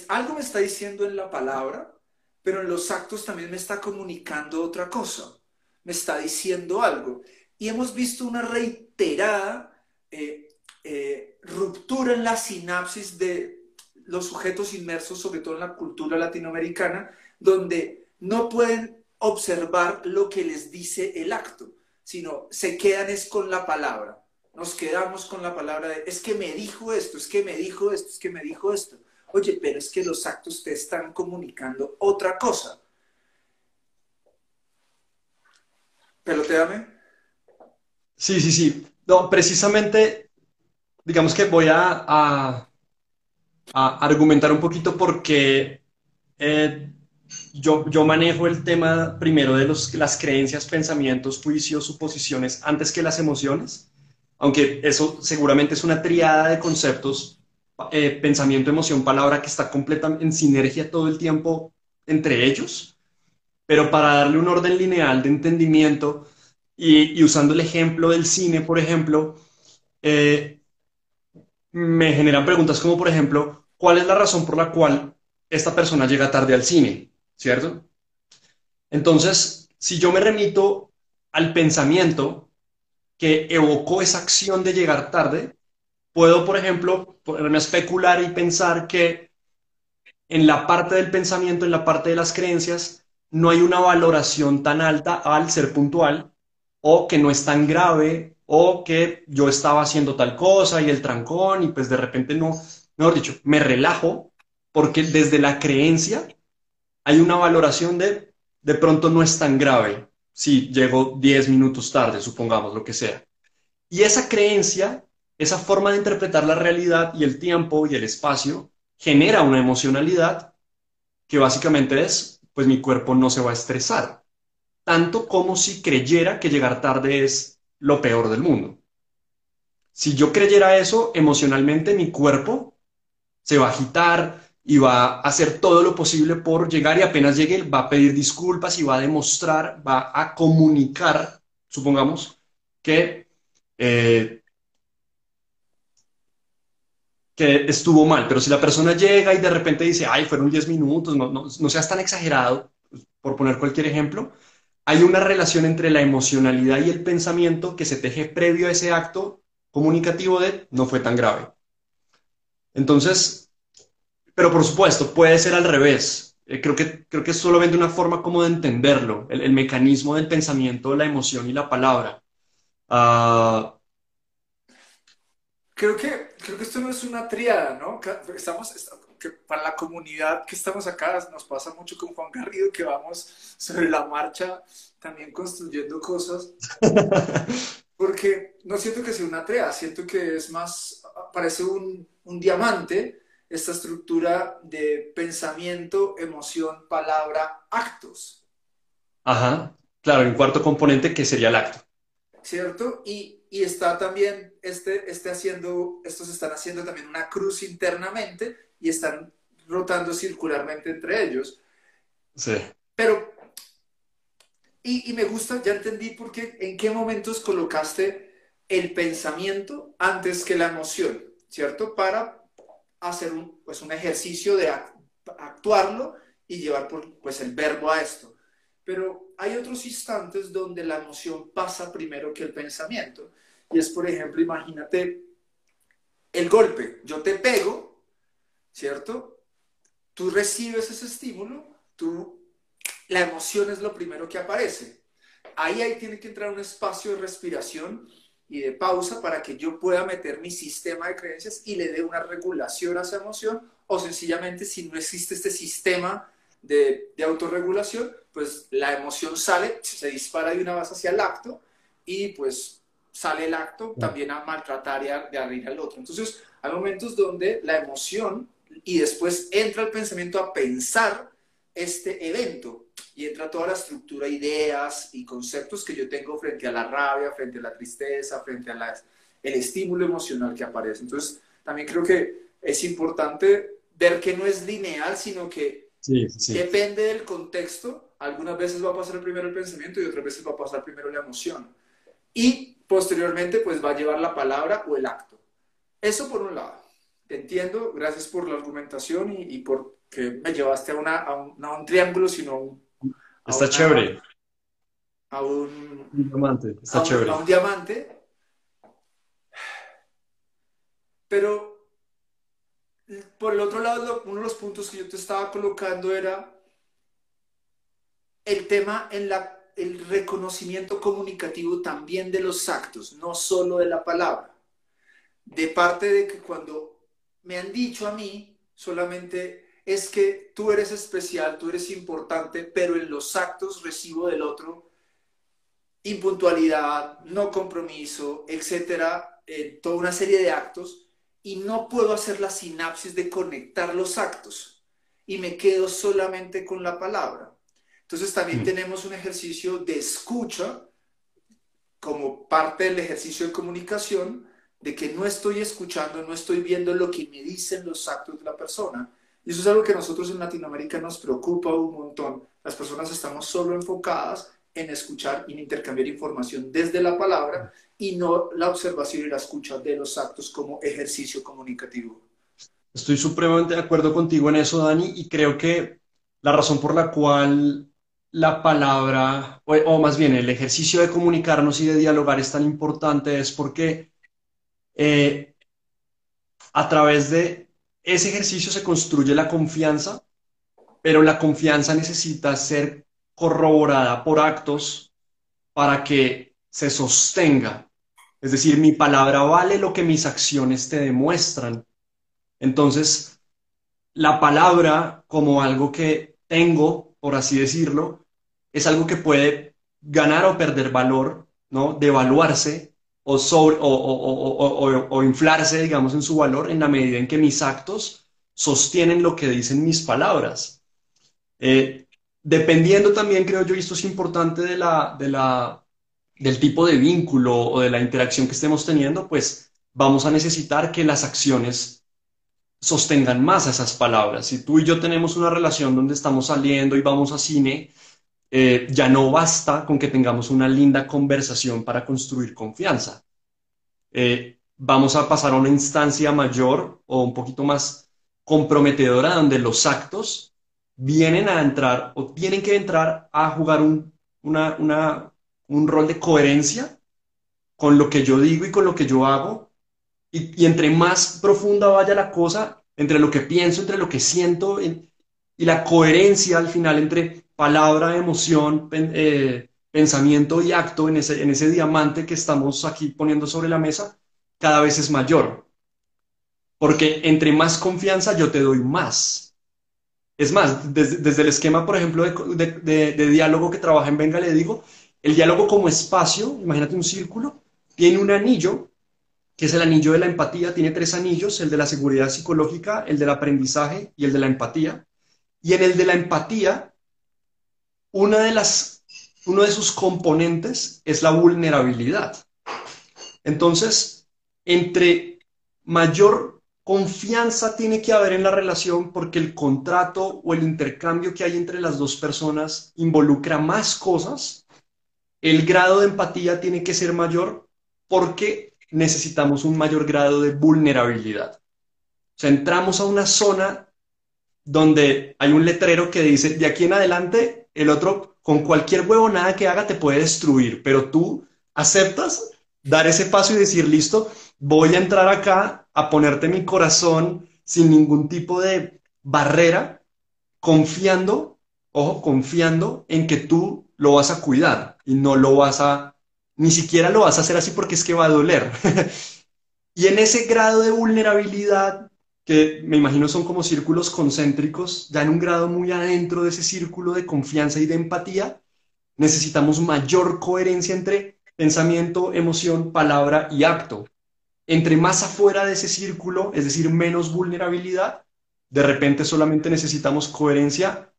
algo me está diciendo en la palabra, pero en los actos también me está comunicando otra cosa, me está diciendo algo y hemos visto una reiterada eh, eh, ruptura en la sinapsis de los sujetos inmersos, sobre todo en la cultura latinoamericana, donde no pueden observar lo que les dice el acto, sino se quedan es con la palabra. nos quedamos con la palabra de, es que me dijo esto, es que me dijo esto, es que me dijo esto. Oye, pero es que los actos te están comunicando otra cosa. ¿Peloteame? Sí, sí, sí. No, precisamente, digamos que voy a, a, argumentar un poquito porque eh, yo, yo, manejo el tema primero de los, las creencias, pensamientos, juicios, suposiciones antes que las emociones, aunque eso seguramente es una triada de conceptos, eh, pensamiento, emoción, palabra que está completamente en sinergia todo el tiempo entre ellos, pero para darle un orden lineal de entendimiento y, usando el ejemplo del cine, por ejemplo, eh, me generan preguntas como, por ejemplo, ¿cuál es la razón por la cual esta persona llega tarde al cine? ¿Cierto? Entonces, si yo me remito al pensamiento que evocó esa acción de llegar tarde, puedo, por ejemplo, ponerme a especular y pensar que en la parte del pensamiento, en la parte de las creencias, no hay una valoración tan alta al ser puntual o que no es tan grave o que yo estaba haciendo tal cosa y el trancón y pues de repente no, mejor dicho, me relajo porque desde la creencia hay una valoración de de pronto no es tan grave si llego 10 minutos tarde, supongamos, lo que sea. Y esa creencia, esa forma de interpretar la realidad y el tiempo y el espacio genera una emocionalidad que básicamente es, pues mi cuerpo no se va a estresar, tanto como si creyera que llegar tarde es lo peor del mundo. Si yo creyera eso, emocionalmente mi cuerpo se va a agitar y va a hacer todo lo posible por llegar y apenas llegue va a pedir disculpas y va a demostrar, va a comunicar, supongamos, que, eh, que estuvo mal. Pero si la persona llega y de repente dice, ay, fueron 10 minutos, no, no, no seas tan exagerado, por poner cualquier ejemplo, hay una relación entre la emocionalidad y el pensamiento que se teje previo a ese acto comunicativo de no fue tan grave. Entonces, pero por supuesto, puede ser al revés. Eh, creo, que, creo que es solamente una forma como de entenderlo, el, mecanismo del pensamiento, la emoción y la palabra. Ah, creo, que, creo que esto no es una triada, ¿no? Estamos, que para la comunidad que estamos acá nos pasa mucho con Juan Garrido que vamos sobre la marcha también construyendo cosas. Porque no siento que sea una trea, siento que es más, parece un, un diamante esta estructura de pensamiento, emoción, palabra, actos. Ajá, claro, un cuarto componente que sería el acto. ¿Cierto? Y, y está también, este, este haciendo, estos están haciendo también una cruz internamente y están rotando circularmente entre ellos. Sí. Pero, y, y me gusta, ya entendí por qué, en qué momentos colocaste el pensamiento antes que la emoción, ¿cierto? Para hacer un, pues un ejercicio de actuarlo y llevar por, pues el verbo a esto. Pero hay otros instantes donde la emoción pasa primero que el pensamiento. Y es, por ejemplo, imagínate el golpe. Yo te pego, ¿cierto? Tú recibes ese estímulo, tú, la emoción es lo primero que aparece. Ahí, ahí tiene que entrar un espacio de respiración y de pausa para que yo pueda meter mi sistema de creencias y le dé una regulación a esa emoción o sencillamente si no existe este sistema de, de autorregulación, pues la emoción sale, se dispara de una base hacia el acto y pues sale el acto también a maltratar y a, de abrir al otro. Entonces hay momentos donde la emoción y después entra el pensamiento a pensar este evento y entra toda la estructura, ideas y conceptos que yo tengo frente a la rabia, frente a la tristeza, frente a el estímulo emocional que aparece. Entonces, también creo que es importante ver que no es lineal, sino que depende del contexto. Algunas veces va a pasar primero el pensamiento y otras veces va a pasar primero la emoción. Y posteriormente, pues va a llevar la palabra o el acto. Eso por un lado. entiendo, gracias por la argumentación y, y por que me llevaste a, una, a, un, a un triángulo, sino a un Está chévere. A un, diamante. Está chévere. a un diamante. Pero por el otro lado, uno de los puntos que yo te estaba colocando era el tema en la el reconocimiento comunicativo también de los actos, no solo de la palabra. De parte de que cuando me han dicho a mí solamente es que tú eres especial, tú eres importante, pero en los actos recibo del otro impuntualidad, no compromiso, etcétera, eh, toda una serie de actos y no puedo hacer la sinapsis de conectar los actos y me quedo solamente con la palabra. Entonces también mm. tenemos un ejercicio de escucha como parte del ejercicio de comunicación, de que no estoy escuchando, no estoy viendo lo que me dicen los actos de la persona. Y eso es algo que nosotros en Latinoamérica nos preocupa un montón. Las personas estamos solo enfocadas en escuchar y en intercambiar información desde la palabra y no la observación y la escucha de los actos como ejercicio comunicativo. Estoy supremamente de acuerdo contigo en eso, Dani, y creo que la razón por la cual la palabra, o, más bien el ejercicio de comunicarnos y de dialogar es tan importante es porque eh, a través de ese ejercicio se construye la confianza, pero la confianza necesita ser corroborada por actos para que se sostenga. Es decir, mi palabra vale lo que mis acciones te demuestran. Entonces, la palabra como algo que tengo, por así decirlo, es algo que puede ganar o perder valor, ¿no? Devaluarse o, sobre, o, inflarse, digamos, en su valor en la medida en que mis actos sostienen lo que dicen mis palabras. Eh, dependiendo también, creo yo, y esto es importante del tipo de vínculo o de la interacción que estemos teniendo, pues vamos a necesitar que las acciones sostengan más esas palabras. Si tú y yo tenemos una relación donde estamos saliendo y vamos a cine, eh, ya no basta con que tengamos una linda conversación para construir confianza. Eh, vamos a pasar a una instancia mayor o un poquito más comprometedora donde los actos vienen a entrar o tienen que entrar a jugar un, un rol de coherencia con lo que yo digo y con lo que yo hago. Y, entre más profunda vaya la cosa, entre lo que pienso, entre lo que siento y la coherencia al final entre palabra, emoción, eh, pensamiento y acto en ese, en ese diamante que estamos aquí poniendo sobre la mesa, cada vez es mayor. Porque entre más confianza yo te doy más. Es más, desde, el esquema, por ejemplo, de, diálogo que trabaja en Venga, le digo, el diálogo como espacio, imagínate un círculo, tiene un anillo, que es el anillo de la empatía, tiene tres anillos, el de la seguridad psicológica, el del aprendizaje y el de la empatía. Y en el de la empatía una de las, uno de sus componentes es la vulnerabilidad. Entonces, entre mayor confianza tiene que haber en la relación porque el contrato o el intercambio que hay entre las dos personas involucra más cosas, el grado de empatía tiene que ser mayor porque necesitamos un mayor grado de vulnerabilidad. O sea, entramos a una zona donde hay un letrero que dice, de aquí en adelante el otro con cualquier huevonada que haga te puede destruir, pero tú aceptas dar ese paso y decir, listo, voy a entrar acá a ponerte mi corazón sin ningún tipo de barrera, confiando, ojo, confiando en que tú lo vas a cuidar y no lo vas a, ni siquiera lo vas a hacer así porque es que va a doler. y en ese grado de vulnerabilidad que me imagino son como círculos concéntricos, ya en un grado muy adentro de ese círculo de confianza y de empatía, necesitamos mayor coherencia entre pensamiento, emoción, palabra y acto. Entre más afuera de ese círculo, es decir, menos vulnerabilidad, de repente solamente necesitamos coherencia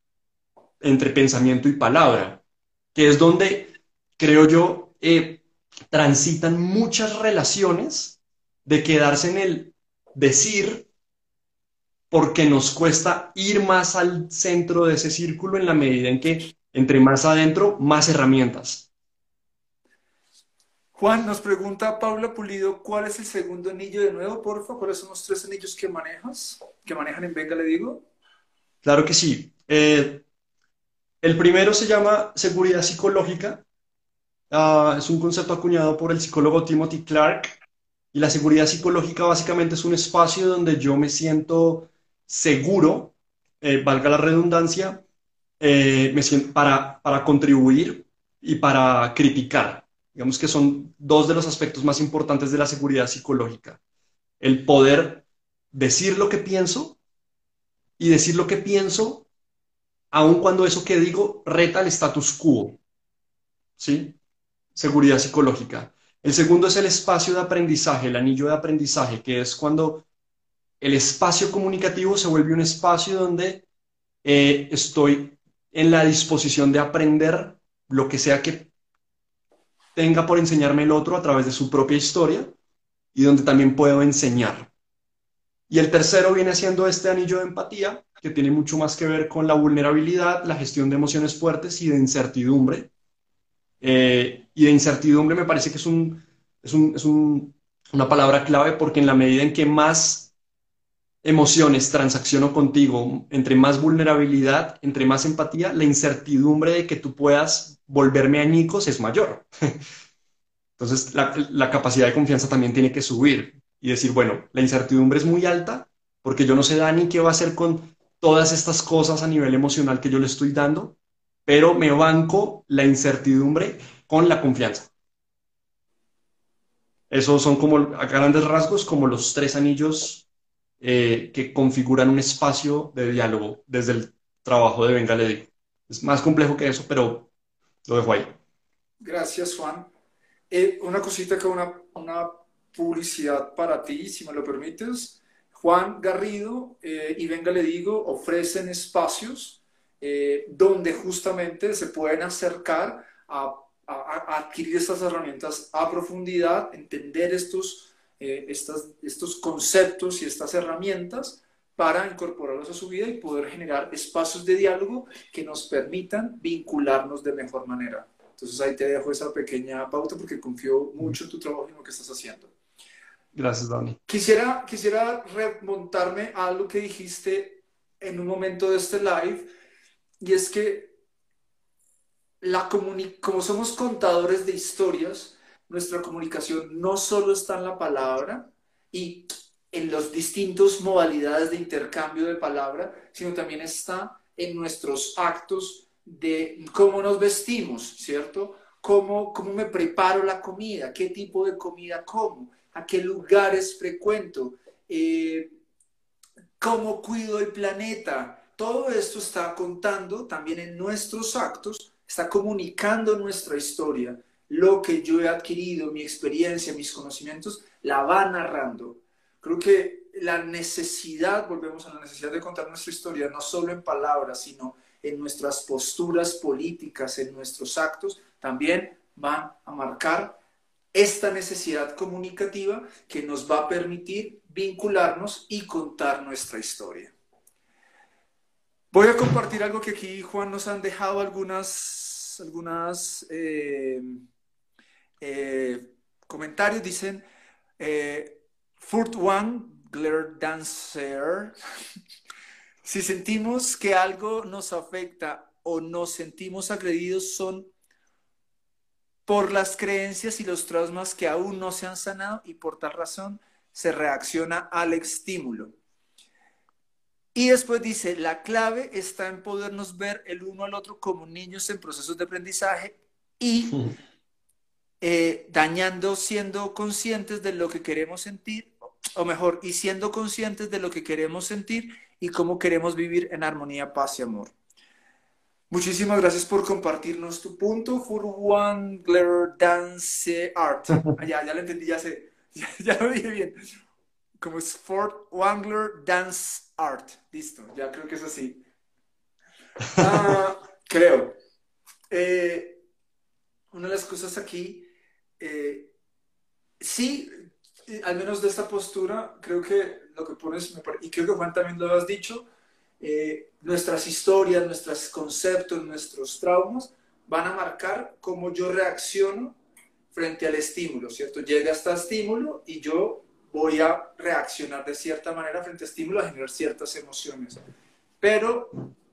entre pensamiento y palabra, que es donde, creo yo, eh, transitan muchas relaciones de quedarse en el decir porque nos cuesta ir más al centro de ese círculo en la medida en que entre más adentro, más herramientas. Juan, nos pregunta Paula Pulido, ¿cuál es el segundo anillo de nuevo, por favor? ¿Cuáles son los tres anillos que manejas? ¿Que manejan en Venga, le digo? Claro que sí. Eh, el primero se llama seguridad psicológica. Ah, es un concepto acuñado por el psicólogo Timothy Clark. Y la seguridad psicológica básicamente es un espacio donde yo me siento seguro, eh, valga la redundancia, eh, para, para contribuir y para criticar. Digamos que son dos de los aspectos más importantes de la seguridad psicológica. El poder decir lo que pienso y decir lo que pienso aun cuando eso que digo reta el status quo. ¿Sí? Seguridad psicológica. El segundo es el espacio de aprendizaje, el anillo de aprendizaje, que es cuando el espacio comunicativo se vuelve un espacio donde eh, estoy en la disposición de aprender lo que sea que tenga por enseñarme el otro a través de su propia historia y donde también puedo enseñar. Y el tercero viene siendo este anillo de empatía, que tiene mucho más que ver con la vulnerabilidad, la gestión de emociones fuertes y de incertidumbre. Eh, y de incertidumbre me parece que es, un, es, un, es un, una palabra clave porque en la medida en que más emociones transacciono contigo, entre más vulnerabilidad, entre más empatía, la incertidumbre de que tú puedas volverme añicos es mayor. Entonces, la, la, capacidad de confianza también tiene que subir y decir, bueno, la incertidumbre es muy alta porque yo no sé, Dani, qué va a hacer con todas estas cosas a nivel emocional que yo le estoy dando, pero me banco la incertidumbre con la confianza. Esos son como, a grandes rasgos, como los tres anillos eh, que configuran un espacio de diálogo desde el trabajo de Venga le digo. Es más complejo que eso, pero lo dejo ahí. Gracias, Juan. Eh, una cosita que una, una publicidad para ti, si me lo permites. Juan Garrido eh, y Venga Le Digo ofrecen espacios eh, donde justamente se pueden acercar a, adquirir estas herramientas a profundidad, entender estos, eh, estas, estos conceptos y estas herramientas para incorporarlos a su vida y poder generar espacios de diálogo que nos permitan vincularnos de mejor manera. Entonces ahí te dejo esa pequeña pauta porque confío mucho en tu trabajo y en lo que estás haciendo. Gracias, Dani. Quisiera, quisiera remontarme a algo que dijiste en un momento de este live, y es que la como somos contadores de historias, nuestra comunicación no solo está en la palabra y en las distintas modalidades de intercambio de palabra, sino también está en nuestros actos de cómo nos vestimos, ¿cierto? Cómo, cómo me preparo la comida, qué tipo de comida como, a qué lugares frecuento, eh, cómo cuido el planeta. Todo esto está contando también en nuestros actos, está comunicando nuestra historia. Lo que yo he adquirido, mi experiencia, mis conocimientos, la va narrando. Creo que la necesidad, volvemos a la necesidad de contar nuestra historia, no solo en palabras, sino en nuestras posturas políticas, en nuestros actos, también van a marcar esta necesidad comunicativa que nos va a permitir vincularnos y contar nuestra historia. Voy a compartir algo que aquí Juan nos han dejado algunas, algunas eh, eh, comentarios. Dicen, eh, Furt One, Glare Dancer, si sentimos que algo nos afecta o nos sentimos agredidos son por las creencias y los traumas que aún no se han sanado y por tal razón se reacciona al estímulo. Y después dice, la clave está en podernos ver el uno al otro como niños en procesos de aprendizaje y eh, dañando siendo conscientes de lo que queremos sentir, o mejor, y siendo conscientes de lo que queremos sentir y cómo queremos vivir en armonía, paz y amor. Muchísimas gracias por compartirnos tu punto. Furwangler Dance Art. Ah, ya, ya lo entendí, ya sé. Ya, lo dije bien. Como es Fort Wangler Dance Art. Listo, ya creo que es así. Ah, creo. Eh, una de las cosas aquí, eh, sí, al menos de esta postura, creo que lo que pones, y creo que Juan también lo has dicho, eh, nuestras historias, nuestros conceptos, nuestros traumas van a marcar cómo yo reacciono frente al estímulo, ¿cierto? Llega este estímulo y yo voy a reaccionar de cierta manera frente al estímulo, a generar ciertas emociones. Pero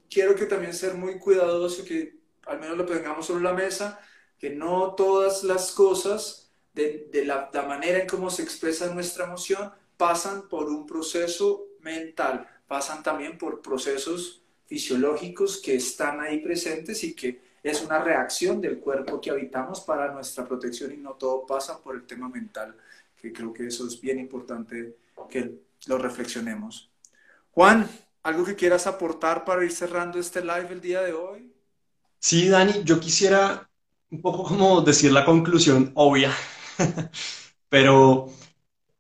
quiero que también ser muy cuidadoso, que al menos lo tengamos sobre la mesa, que no todas las cosas de, la, la manera en cómo se expresa nuestra emoción pasan por un proceso mental pasan también por procesos fisiológicos que están ahí presentes y que es una reacción del cuerpo que habitamos para nuestra protección y no todo pasa por el tema mental, que creo que eso es bien importante que lo reflexionemos. Juan, ¿algo que quieras aportar para ir cerrando este live el día de hoy? Sí, Dani, yo quisiera un poco como decir la conclusión obvia, pero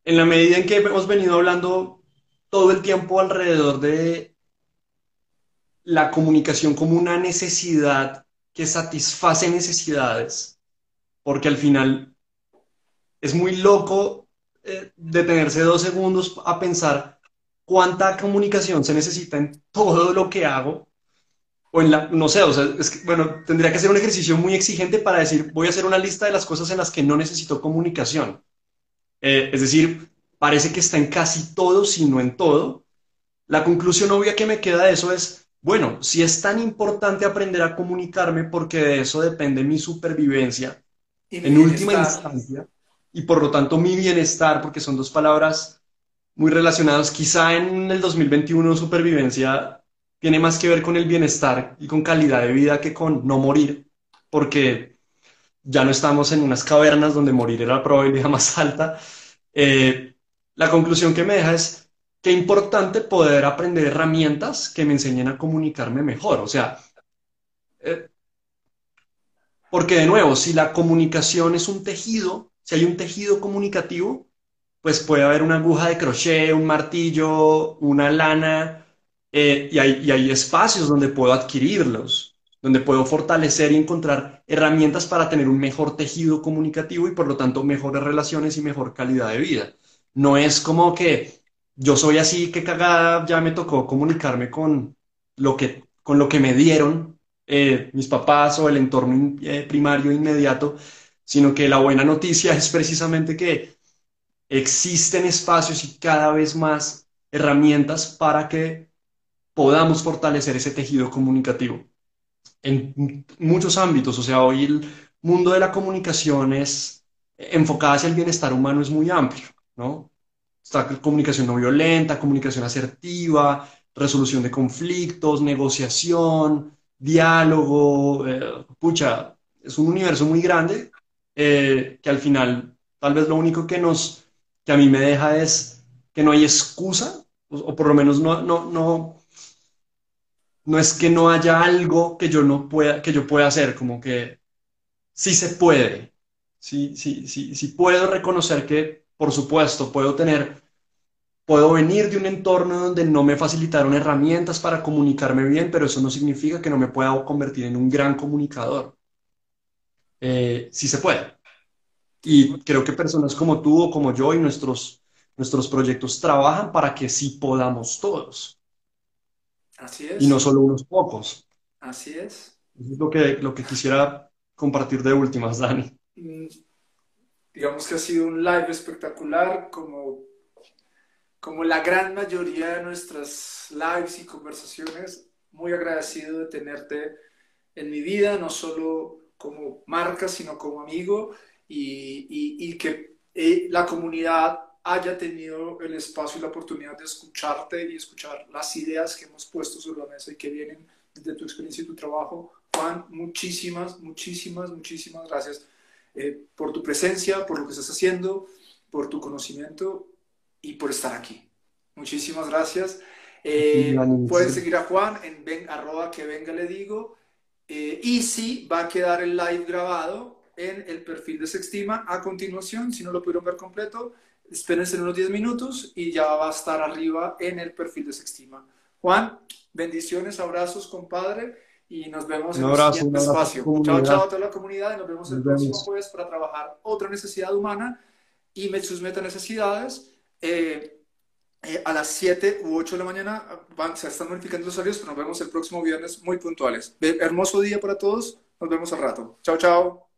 en la medida en que hemos venido hablando todo el tiempo alrededor de la comunicación como una necesidad que satisface necesidades, porque al final es muy loco eh, detenerse dos segundos a pensar cuánta comunicación se necesita en todo lo que hago, o en la, no sé, o sea, es que, bueno, tendría que ser un ejercicio muy exigente para decir, voy a hacer una lista de las cosas en las que no necesito comunicación. Eh, es decir, parece que está en casi todo, si no en todo. La conclusión obvia que me queda de eso es, bueno, si es tan importante aprender a comunicarme porque de eso depende mi supervivencia, en última instancia, y por lo tanto mi bienestar, porque son dos palabras muy relacionadas, quizá en el 2021 supervivencia tiene más que ver con el bienestar y con calidad de vida que con no morir, porque ya no estamos en unas cavernas donde morir era la probabilidad más alta. Eh, la conclusión que me deja es, qué importante poder aprender herramientas que me enseñen a comunicarme mejor. O sea, eh, porque de nuevo, si la comunicación es un tejido, si hay un tejido comunicativo, pues puede haber una aguja de crochet, un martillo, una lana, eh, y, hay, y hay espacios donde puedo adquirirlos, donde puedo fortalecer y encontrar herramientas para tener un mejor tejido comunicativo y por lo tanto mejores relaciones y mejor calidad de vida. No es como que yo soy así, que cagada, ya me tocó comunicarme con lo que, con lo que me dieron eh, mis papás o el entorno eh, primario inmediato, sino que la buena noticia es precisamente que existen espacios y cada vez más herramientas para que podamos fortalecer ese tejido comunicativo en muchos ámbitos. O sea, hoy el mundo de la comunicación es enfocada hacia el bienestar humano es muy amplio, ¿no? Está comunicación no violenta, comunicación asertiva, resolución de conflictos, negociación, diálogo. Eh, pucha, es un universo muy grande eh, que al final tal vez lo único que nos, que a mí me deja es que no hay excusa, o, por lo menos no, no, no, no es que no haya algo que yo no pueda, que yo pueda hacer, como que sí se puede, sí, sí, sí, sí puedo reconocer que por supuesto, puedo tener, puedo venir de un entorno donde no me facilitaron herramientas para comunicarme bien, pero eso no significa que no me pueda convertir en un gran comunicador. Eh, sí se puede. Y creo que personas como tú o como yo y nuestros, nuestros proyectos trabajan para que sí podamos todos. Así es. Y no solo unos pocos. Así es. Eso es lo que, lo que quisiera compartir de últimas, Dani. Mm, digamos que ha sido un live espectacular, como, como la gran mayoría de nuestras lives y conversaciones. Muy agradecido de tenerte en mi vida, no solo como marca, sino como amigo, y, y, que eh, la comunidad haya tenido el espacio y la oportunidad de escucharte y escuchar las ideas que hemos puesto sobre la mesa y que vienen desde tu experiencia y tu trabajo. Juan, muchísimas, muchísimas, muchísimas gracias eh, por tu presencia, por lo que estás haciendo, por tu conocimiento y por estar aquí. Muchísimas gracias. Eh, pueden seguir a Juan en ven, arroba que venga le digo. Eh, y sí, va a quedar el live grabado en el perfil de Sextima a continuación. Si no lo pudieron ver completo, espérense unos 10 minutos y ya va a estar arriba en el perfil de Sextima. Juan, bendiciones, abrazos, compadre y nos vemos en el siguiente espacio. Chao, chao a toda la comunidad y nos vemos el próximo jueves para trabajar otra necesidad humana y sus meta necesidades. Eh, eh, a las 7 u 8 de la mañana van, se están notificando los horarios, pero nos vemos el próximo viernes muy puntuales. Hermoso día para todos, nos vemos al rato. Chao, chao.